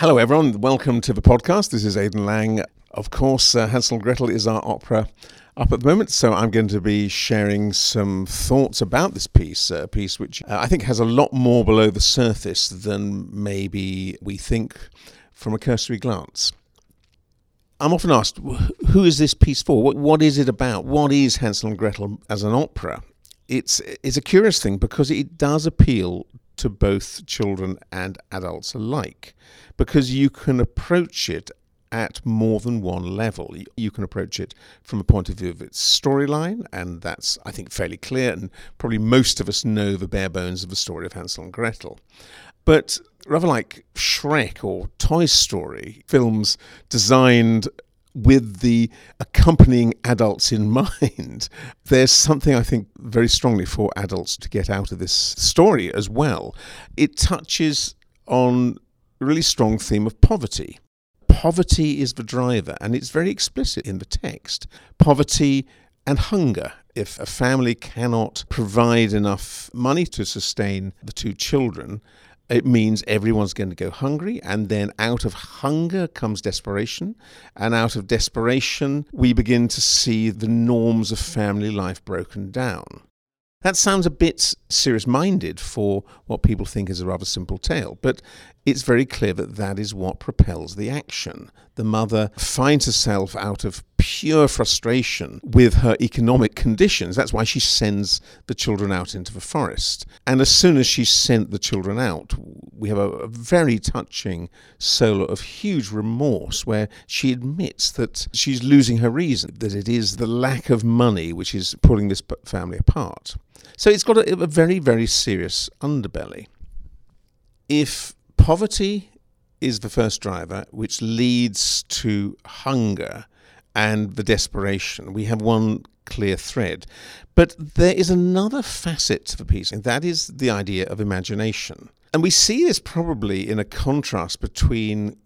Hello, everyone. Welcome to the podcast. This is Aidan Lang. Of course, uh, Hansel and Gretel is our opera up at the moment, so I'm going to be sharing some thoughts about this piece, a piece which uh, I think has a lot more below the surface than maybe we think from a cursory glance. I'm often asked, who is this piece for? What, what is it about? What is Hansel and Gretel as an opera? It's, it's a curious thing because it does appeal to both children and adults alike because you can approach it at more than one level. You can approach it from a point of view of its storyline, and that's, I think, fairly clear, and probably most of us know the bare bones of the story of Hansel and Gretel. But rather like Shrek or Toy Story, films designed with the accompanying adults in mind, there's something I think very strongly for adults to get out of this story as well. It touches on a really strong theme of poverty. Poverty is the driver, and it's very explicit in the text. Poverty and hunger. If a family cannot provide enough money to sustain the two children, it means everyone's going to go hungry, and then out of hunger comes desperation, and out of desperation, we begin to see the norms of family life broken down. That sounds a bit serious minded for what people think is a rather simple tale, but it's very clear that that is what propels the action. The mother finds herself out of pure frustration with her economic conditions. That's why she sends the children out into the forest. And as soon as she sent the children out, we have a, a very touching solo of huge remorse where she admits that she's losing her reason, that it is the lack of money which is pulling this family apart. So it's got a, a very, very serious underbelly. If poverty is the first driver, which leads to hunger and the desperation. We have one clear thread. But there is another facet to the piece, and that is the idea of imagination. And we see this probably in a contrast between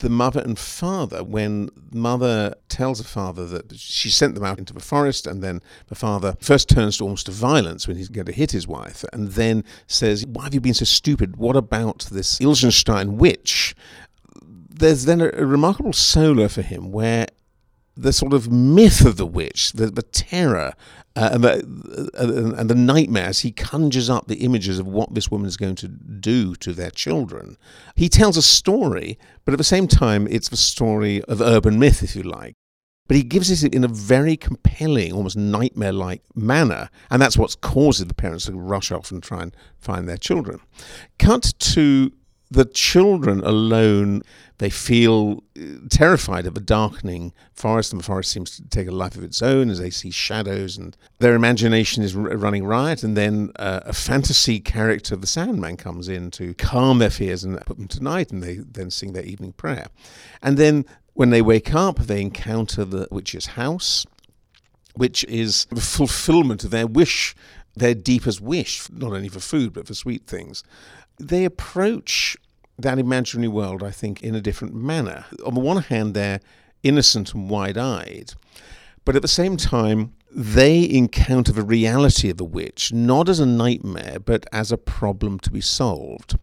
the mother and father when mother tells the father that she sent them out into the forest and then the father first turns to almost to violence when he's going to hit his wife and then says why have you been so stupid what about this Ilsenstein witch there's then a, a remarkable solo for him where the sort of myth of the witch, the, the terror uh, and, the, uh, and the nightmares, he conjures up the images of what this woman is going to do to their children. He tells a story, but at the same time, it's the story of urban myth, if you like. But he gives it in a very compelling, almost nightmare like manner, and that's what's causes the parents to rush off and try and find their children. Cut to the children alone, they feel uh, terrified of a darkening forest, and the forest seems to take a life of its own as they see shadows, and their imagination is running riot. And then uh, a fantasy character, the Sandman, comes in to calm their fears and put them to night, and they then sing their evening prayer. And then when they wake up, they encounter the witch's house, which is the fulfillment of their wish their deepest wish, not only for food but for sweet things they approach that imaginary world, I think, in a different manner. On the one hand, they're innocent and wide eyed, but at the same time, they encounter the reality of the witch not as a nightmare, but as a problem to be solved.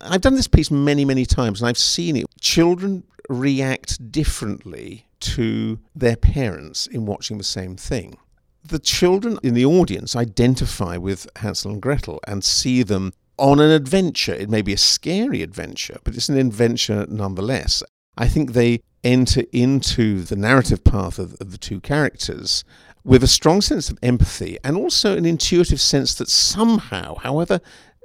I've done this piece many, many times, and I've seen it. Children react differently to their parents in watching the same thing. The children in the audience identify with Hansel and Gretel and see them on an adventure. It may be a scary adventure, but it's an adventure nonetheless. I think they enter into the narrative path of, of the two characters with a strong sense of empathy and also an intuitive sense that somehow, however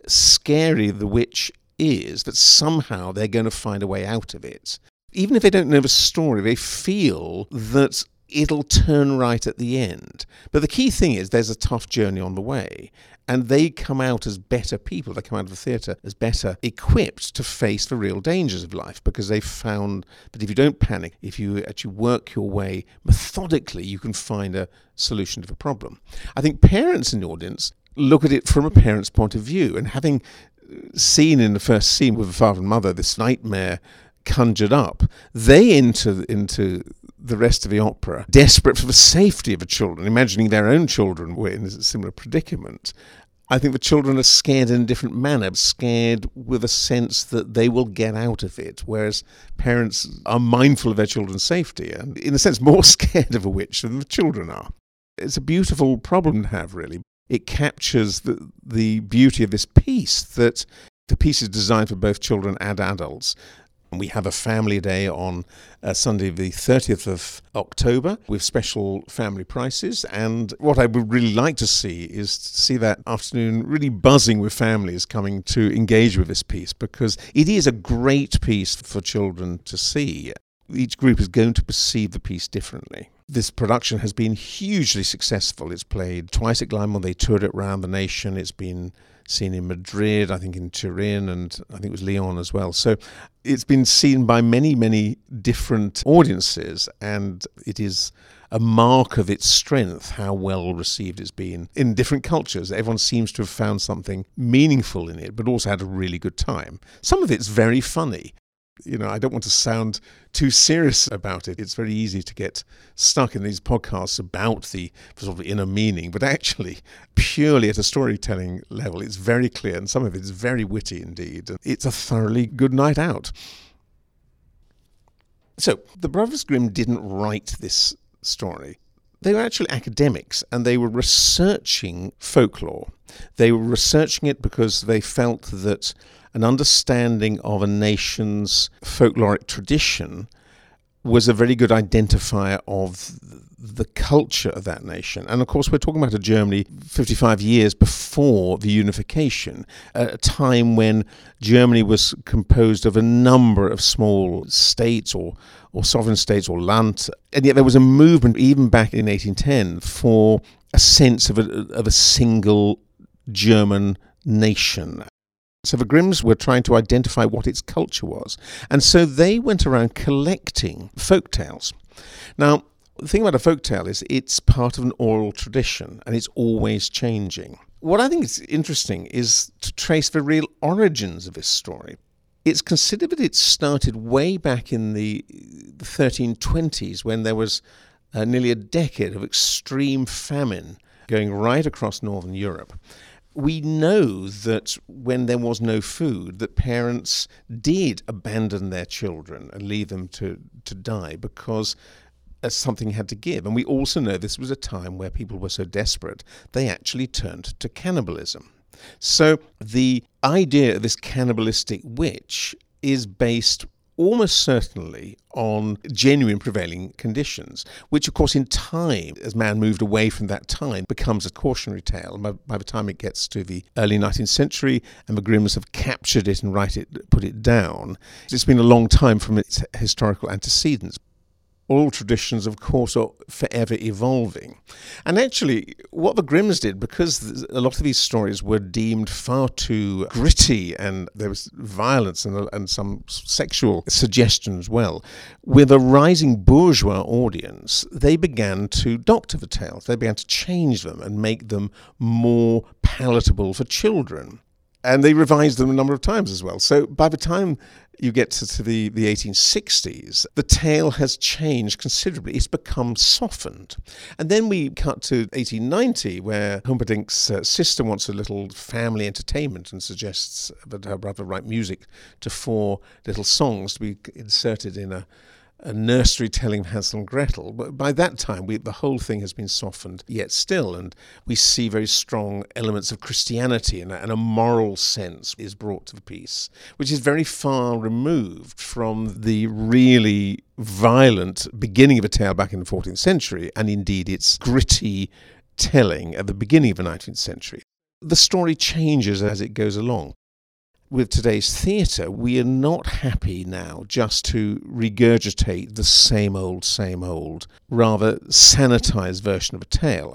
scary the witch is, that somehow they're going to find a way out of it. Even if they don't know the story, they feel that it'll turn right at the end. But the key thing is there's a tough journey on the way. And they come out as better people. They come out of the theatre as better equipped to face the real dangers of life because they've found that if you don't panic, if you actually work your way methodically, you can find a solution to the problem. I think parents in the audience look at it from a parent's point of view and having seen in the first scene with the father and mother this nightmare conjured up, they enter into the rest of the opera, desperate for the safety of the children, imagining their own children were in a similar predicament. I think the children are scared in a different manner, scared with a sense that they will get out of it, whereas parents are mindful of their children's safety and, in a sense, more scared of a witch than the children are. It's a beautiful problem to have, really. It captures the, the beauty of this piece that the piece is designed for both children and adults. We have a family day on uh, Sunday, the 30th of October, with special family prices. And what I would really like to see is to see that afternoon really buzzing with families coming to engage with this piece because it is a great piece for children to see. Each group is going to perceive the piece differently. This production has been hugely successful. It's played twice at Glyndebourne. They toured it around the nation. It's been seen in Madrid, I think in Turin, and I think it was Lyon as well. So it's been seen by many, many different audiences, and it is a mark of its strength how well received it's been in different cultures. Everyone seems to have found something meaningful in it, but also had a really good time. Some of it's very funny you know, I don't want to sound too serious about it. It's very easy to get stuck in these podcasts about the sort of inner meaning, but actually, purely at a storytelling level, it's very clear, and some of it is very witty indeed. It's a thoroughly good night out. So, the Brothers Grimm didn't write this story. They were actually academics and they were researching folklore. They were researching it because they felt that an understanding of a nation's folkloric tradition was a very good identifier of the culture of that nation. And of course, we're talking about a Germany 55 years before the unification, a time when Germany was composed of a number of small states or, or sovereign states or Land. And yet there was a movement, even back in 1810, for a sense of a, of a single German nation. So the Grimms were trying to identify what its culture was. And so they went around collecting folk tales. Now, the thing about a folk tale is it's part of an oral tradition and it's always changing. What I think is interesting is to trace the real origins of this story. It's considered that it started way back in the 1320s when there was uh, nearly a decade of extreme famine going right across northern Europe we know that when there was no food, that parents did abandon their children and leave them to, to die because uh, something had to give. And we also know this was a time where people were so desperate, they actually turned to cannibalism. So the idea of this cannibalistic witch is based almost certainly on genuine prevailing conditions, which, of course, in time, as man moved away from that time, becomes a cautionary tale. By, by the time it gets to the early 19th century and the Grimms have captured it and write it, put it down, it's been a long time from its historical antecedents all traditions, of course, are forever evolving. And actually, what the Grimms did, because a lot of these stories were deemed far too gritty and there was violence and, and some sexual suggestion as well, with a rising bourgeois audience, they began to doctor the tales. They began to change them and make them more palatable for children and they revised them a number of times as well. So by the time you get to, to, the, the 1860s, the tale has changed considerably. It's become softened. And then we cut to 1890, where Humperdinck's uh, sister wants a little family entertainment and suggests that her brother write music to four little songs to be inserted in a a nursery telling Hansel and Gretel. But by that time, we, the whole thing has been softened yet still, and we see very strong elements of Christianity and a, and a moral sense is brought to the piece, which is very far removed from the really violent beginning of a tale back in the 14th century, and indeed its gritty telling at the beginning of the 19th century. The story changes as it goes along with today's theatre, we are not happy now just to regurgitate the same old, same old, rather sanitized version of a tale.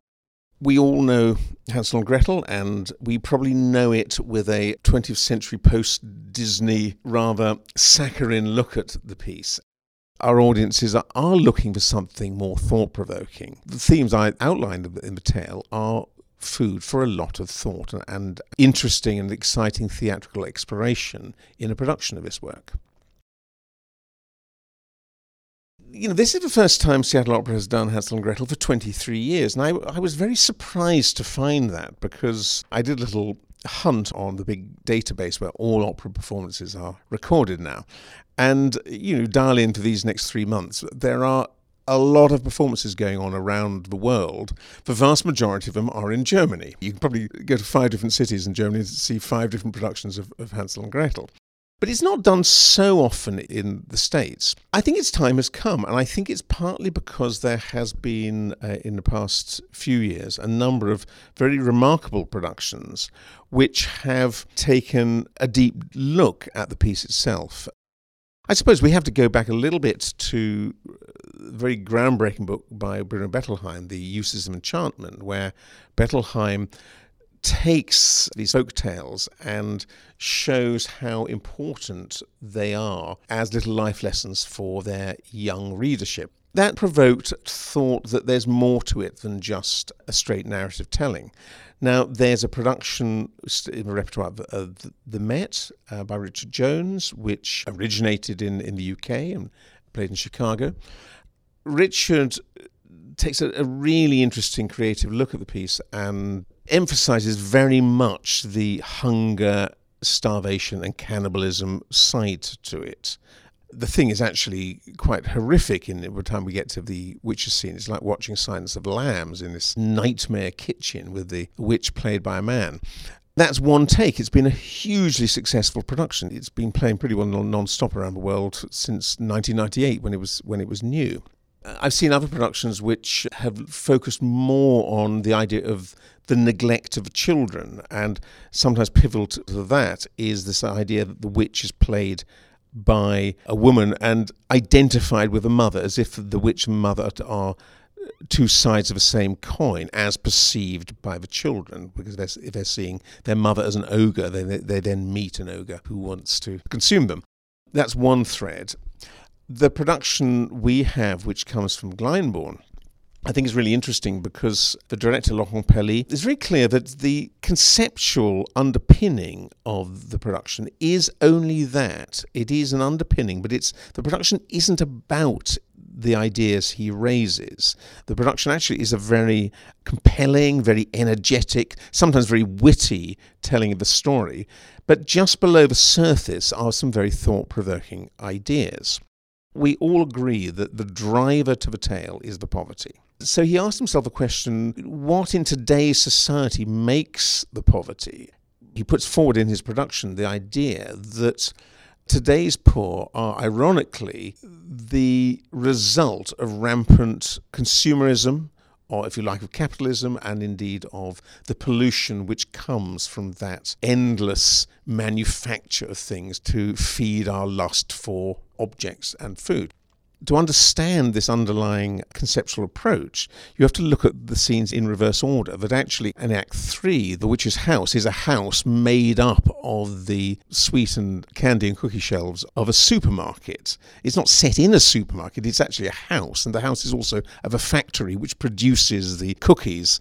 We all know Hansel and Gretel, and we probably know it with a 20th century post Disney, rather saccharine look at the piece our audiences are, looking for something more thought provoking. The themes I outlined in the tale are food for a lot of thought and interesting and exciting theatrical exploration in a production of this work. you know, this is the first time Seattle Opera has done Hansel and Gretel for 23 years. And I, I was very surprised to find that because I did a little hunt on the big database where all opera performances are recorded now. And, you know, dial into these next three months. There are a lot of performances going on around the world. The vast majority of them are in Germany. You can probably go to five different cities in Germany to see five different productions of, of Hansel and Gretel. But it's not done so often in the States. I think its time has come, and I think it's partly because there has been, uh, in the past few years, a number of very remarkable productions which have taken a deep look at the piece itself. I suppose we have to go back a little bit to very groundbreaking book by Bruno Bettelheim, The Uses of Enchantment, where Bettelheim takes these folk tales and shows how important they are as little life lessons for their young readership. That provoked thought that there's more to it than just a straight narrative telling. Now, there's a production in the repertoire of The Met uh, by Richard Jones, which originated in, in the UK and played in Chicago. Richard takes a, a really interesting creative look at the piece and emphasizes very much the hunger, starvation, and cannibalism side to it. The thing is actually quite horrific in the time we get to the witches scene. It's like watching Silence of Lambs in this nightmare kitchen with the witch played by a man. That's one take. It's been a hugely successful production. It's been playing pretty well non-stop around the world since 1998 when it was when it was new. I've seen other productions which have focused more on the idea of the neglect of children, and sometimes pivotal to that is this idea that the witch is played by a woman and identified with a mother, as if the witch and mother are uh, two sides of the same coin, as perceived by the children, because they're, if they're seeing their mother as an ogre, they, they then meet an ogre who wants to consume them. That's one thread the production we have, which comes from Glyndebourne, I think is really interesting because the director Laurent Pelly is very clear that the conceptual underpinning of the production is only that. It is an underpinning, but it's the production isn't about the ideas he raises. The production actually is a very compelling, very energetic, sometimes very witty telling of the story, but just below the surface are some very thought provoking ideas we all agree that the driver to the tale is the poverty. So he asked himself a question what in today's society makes the poverty? He puts forward in his production the idea that today's poor are ironically the result of rampant consumerism, or if you like, of capitalism and indeed of the pollution which comes from that endless manufacture of things to feed our lust for objects and food to understand this underlying conceptual approach, you have to look at the scenes in reverse order. That actually, in Act 3, the witch's house is a house made up of the sweet and candy and cookie shelves of a supermarket. It's not set in a supermarket, it's actually a house, and the house is also of a factory which produces the cookies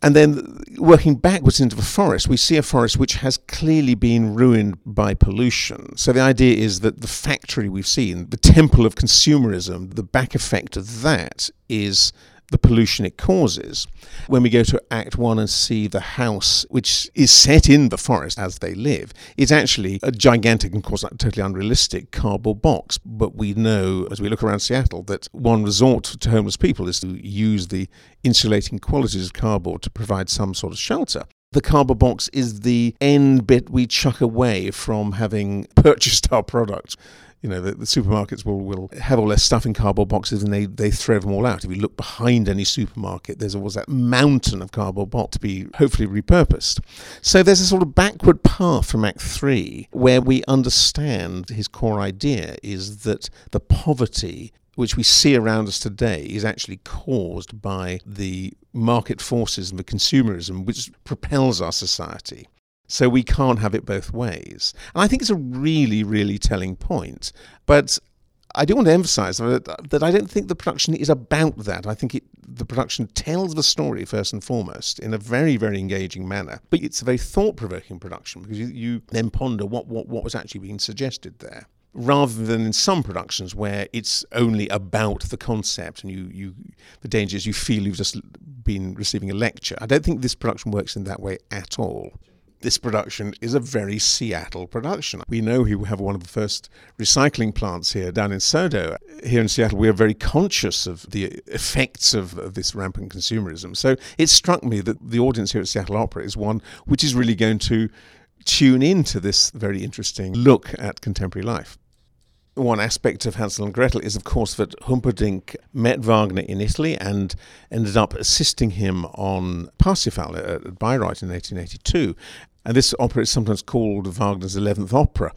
and then working backwards into the forest, we see a forest which has clearly been ruined by pollution. So the idea is that the factory we've seen, the temple of consumerism, the back effect of that is the pollution it causes. When we go to Act 1 and see the house, which is set in the forest as they live, it's actually a gigantic and, of course, totally unrealistic cardboard box. But we know, as we look around Seattle, that one resort to homeless people is to use the insulating qualities of cardboard to provide some sort of shelter. The cardboard box is the end bit we chuck away from having purchased our product you know, the, the, supermarkets will, will have all their stuff in cardboard boxes and they, they throw them all out. If you look behind any supermarket, there's always that mountain of cardboard box to be hopefully repurposed. So there's a sort of backward path from Act 3 where we understand his core idea is that the poverty which we see around us today is actually caused by the market forces and the consumerism which propels our society. So we can't have it both ways. And I think it's a really, really telling point. But I do want to emphasize that, I don't think the production is about that. I think it, the production tells the story first and foremost in a very, very engaging manner. But it's a very thought provoking production because you, you then ponder what, what, what was actually being suggested there. rather than in some productions where it's only about the concept and you, you the danger is you feel you've just been receiving a lecture. I don't think this production works in that way at all this production is a very Seattle production. We know we have one of the first recycling plants here down in Sodo. Here in Seattle, we are very conscious of the effects of, of, this rampant consumerism. So it struck me that the audience here at Seattle Opera is one which is really going to tune into this very interesting look at contemporary life. One aspect of Hansel and Gretel is, of course, that Humperdinck met Wagner in Italy and ended up assisting him on Parsifal uh, at Bayreuth in 1882. And this opera is sometimes called Wagner's 11th opera.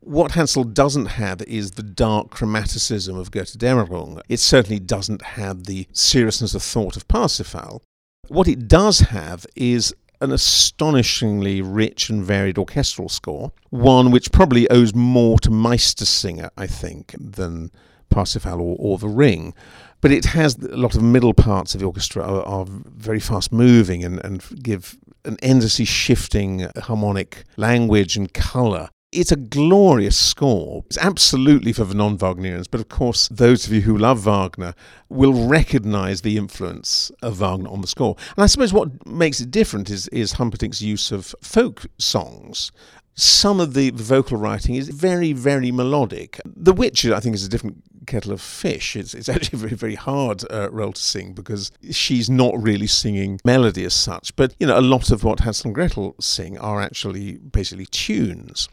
What Hansel doesn't have is the dark chromaticism of Götterdämmerung. It certainly doesn't have the seriousness of thought of Parsifal. What it does have is an astonishingly rich and varied orchestral score, one which probably owes more to Meistersinger, I think, than Parsifal or, or The Ring. But it has a lot of middle parts of the orchestra are, are very fast moving and, and give an endlessly shifting harmonic language and colour it's a glorious score. It's absolutely for the non Wagnerians, but of course, those of you who love Wagner will recognize the influence of Wagner on the score. And I suppose what makes it different is, is Humperdinck's use of folk songs. Some of the vocal writing is very, very melodic. The Witch, I think, is a different kettle of fish. It's, it's actually a very, very hard uh, role to sing because she's not really singing melody as such. But, you know, a lot of what Hansel and Gretel sing are actually basically tunes.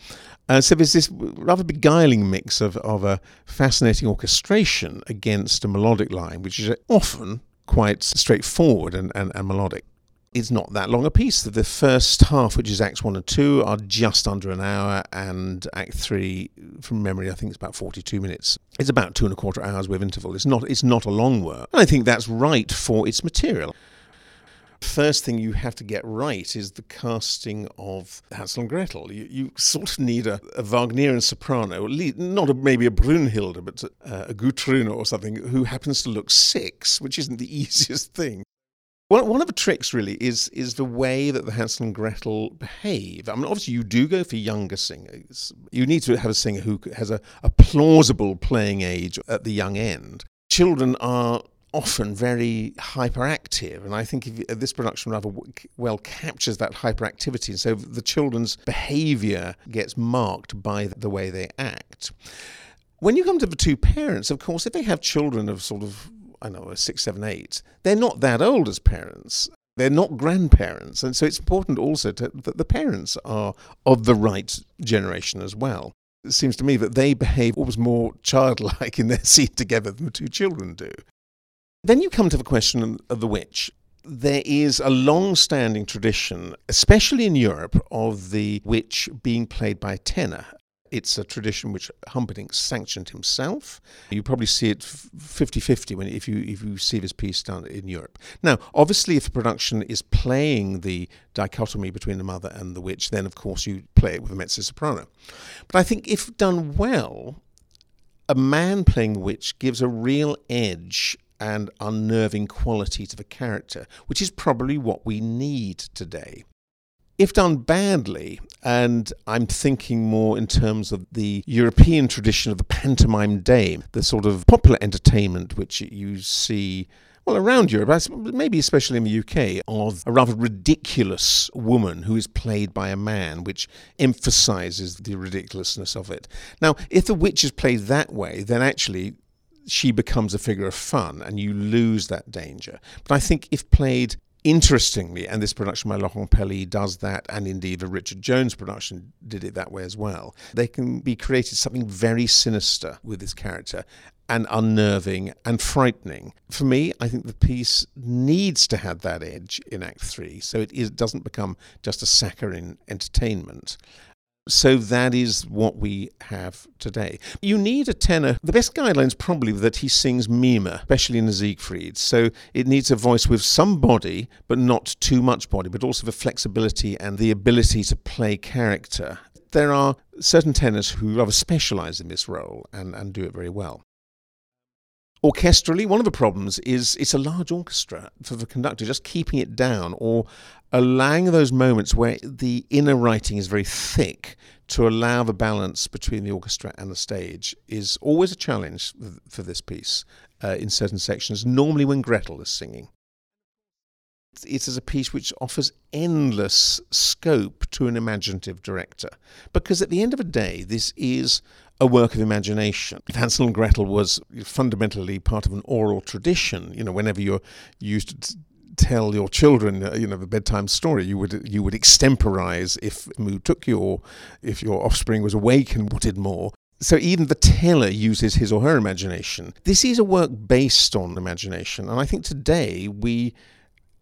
Uh, so there's this rather beguiling mix of, of a fascinating orchestration against a melodic line, which is often quite straightforward and, and, and melodic. It's not that long a piece. The first half, which is Acts 1 and 2, are just under an hour, and Act 3, from memory, I think it's about 42 minutes. It's about two and a quarter hours with interval. It's not, it's not a long work. And I think that's right for its material first thing you have to get right is the casting of Hansel and Gretel. You, you sort of need a, a Wagnerian soprano, not a, maybe a Brunhilde, but a, a Gutrune or something who happens to look six, which isn't the easiest thing. One, one of the tricks really is is the way that the Hansel and Gretel behave. I mean, obviously you do go for younger singers. You need to have a singer who has a, a plausible playing age at the young end. Children are often very hyperactive. And I think if, this production rather well captures that hyperactivity. And so the children's behavior gets marked by the way they act. When you come to the two parents, of course, if they have children of sort of, I know, six, seven, eight, they're not that old as parents. They're not grandparents. And so it's important also to, that the parents are of the right generation as well. It seems to me that they behave almost more childlike in their scene together than the two children do. Then you come to the question of the witch. There is a long standing tradition, especially in Europe, of the witch being played by a tenor. It's a tradition which Humperdinck sanctioned himself. You probably see it 50 50 if you, if you see this piece done in Europe. Now, obviously, if the production is playing the dichotomy between the mother and the witch, then of course you play it with a mezzo soprano. But I think if done well, a man playing the witch gives a real edge and unnerving quality to the character, which is probably what we need today. If done badly, and I'm thinking more in terms of the European tradition of the pantomime dame, the sort of popular entertainment which you see well, around Europe, maybe especially in the UK, of a rather ridiculous woman who is played by a man, which emphasizes the ridiculousness of it. Now, if the witch is played that way, then actually she becomes a figure of fun and you lose that danger. But I think if played interestingly, and this production by Laurent Pelly does that, and indeed the Richard Jones production did it that way as well, they can be created something very sinister with this character and unnerving and frightening. For me, I think the piece needs to have that edge in Act Three, so it is, doesn't become just a saccharine entertainment. So that is what we have today. You need a tenor. The best guideline is probably that he sings Mime, especially in Siegfried. So it needs a voice with some body, but not too much body, but also the flexibility and the ability to play character. There are certain tenors who rather specialize in this role and, and do it very well. Orchestrally, one of the problems is it's a large orchestra for the conductor, just keeping it down or allowing those moments where the inner writing is very thick to allow the balance between the orchestra and the stage is always a challenge for this piece uh, in certain sections, normally when Gretel is singing. It is a piece which offers endless scope to an imaginative director because at the end of the day, this is a work of imagination. Hansel and Gretel was fundamentally part of an oral tradition. You know, whenever you're used to tell your children, uh, you know, the bedtime story. You would you would extemporize if mood took you, or if your offspring was awake and wanted more. So even the teller uses his or her imagination. This is a work based on imagination, and I think today we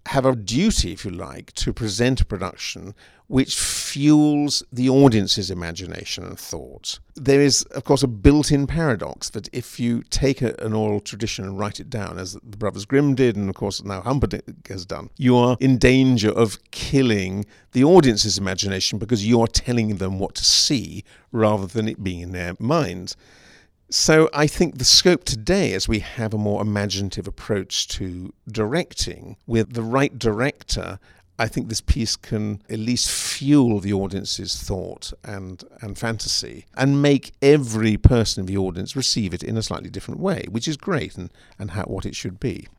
have a duty, if you like, to present a production which fuels the audience's imagination and thoughts. There is, of course, a built in paradox that if you take a, an oral tradition and write it down, as the Brothers Grimm did, and of course now Humperdinck has done, you are in danger of killing the audience's imagination because you are telling them what to see rather than it being in their minds. So I think the scope today, as we have a more imaginative approach to directing with the right director, I think this piece can at least fuel the audience's thought and, and fantasy and make every person in the audience receive it in a slightly different way, which is great and, and how, what it should be.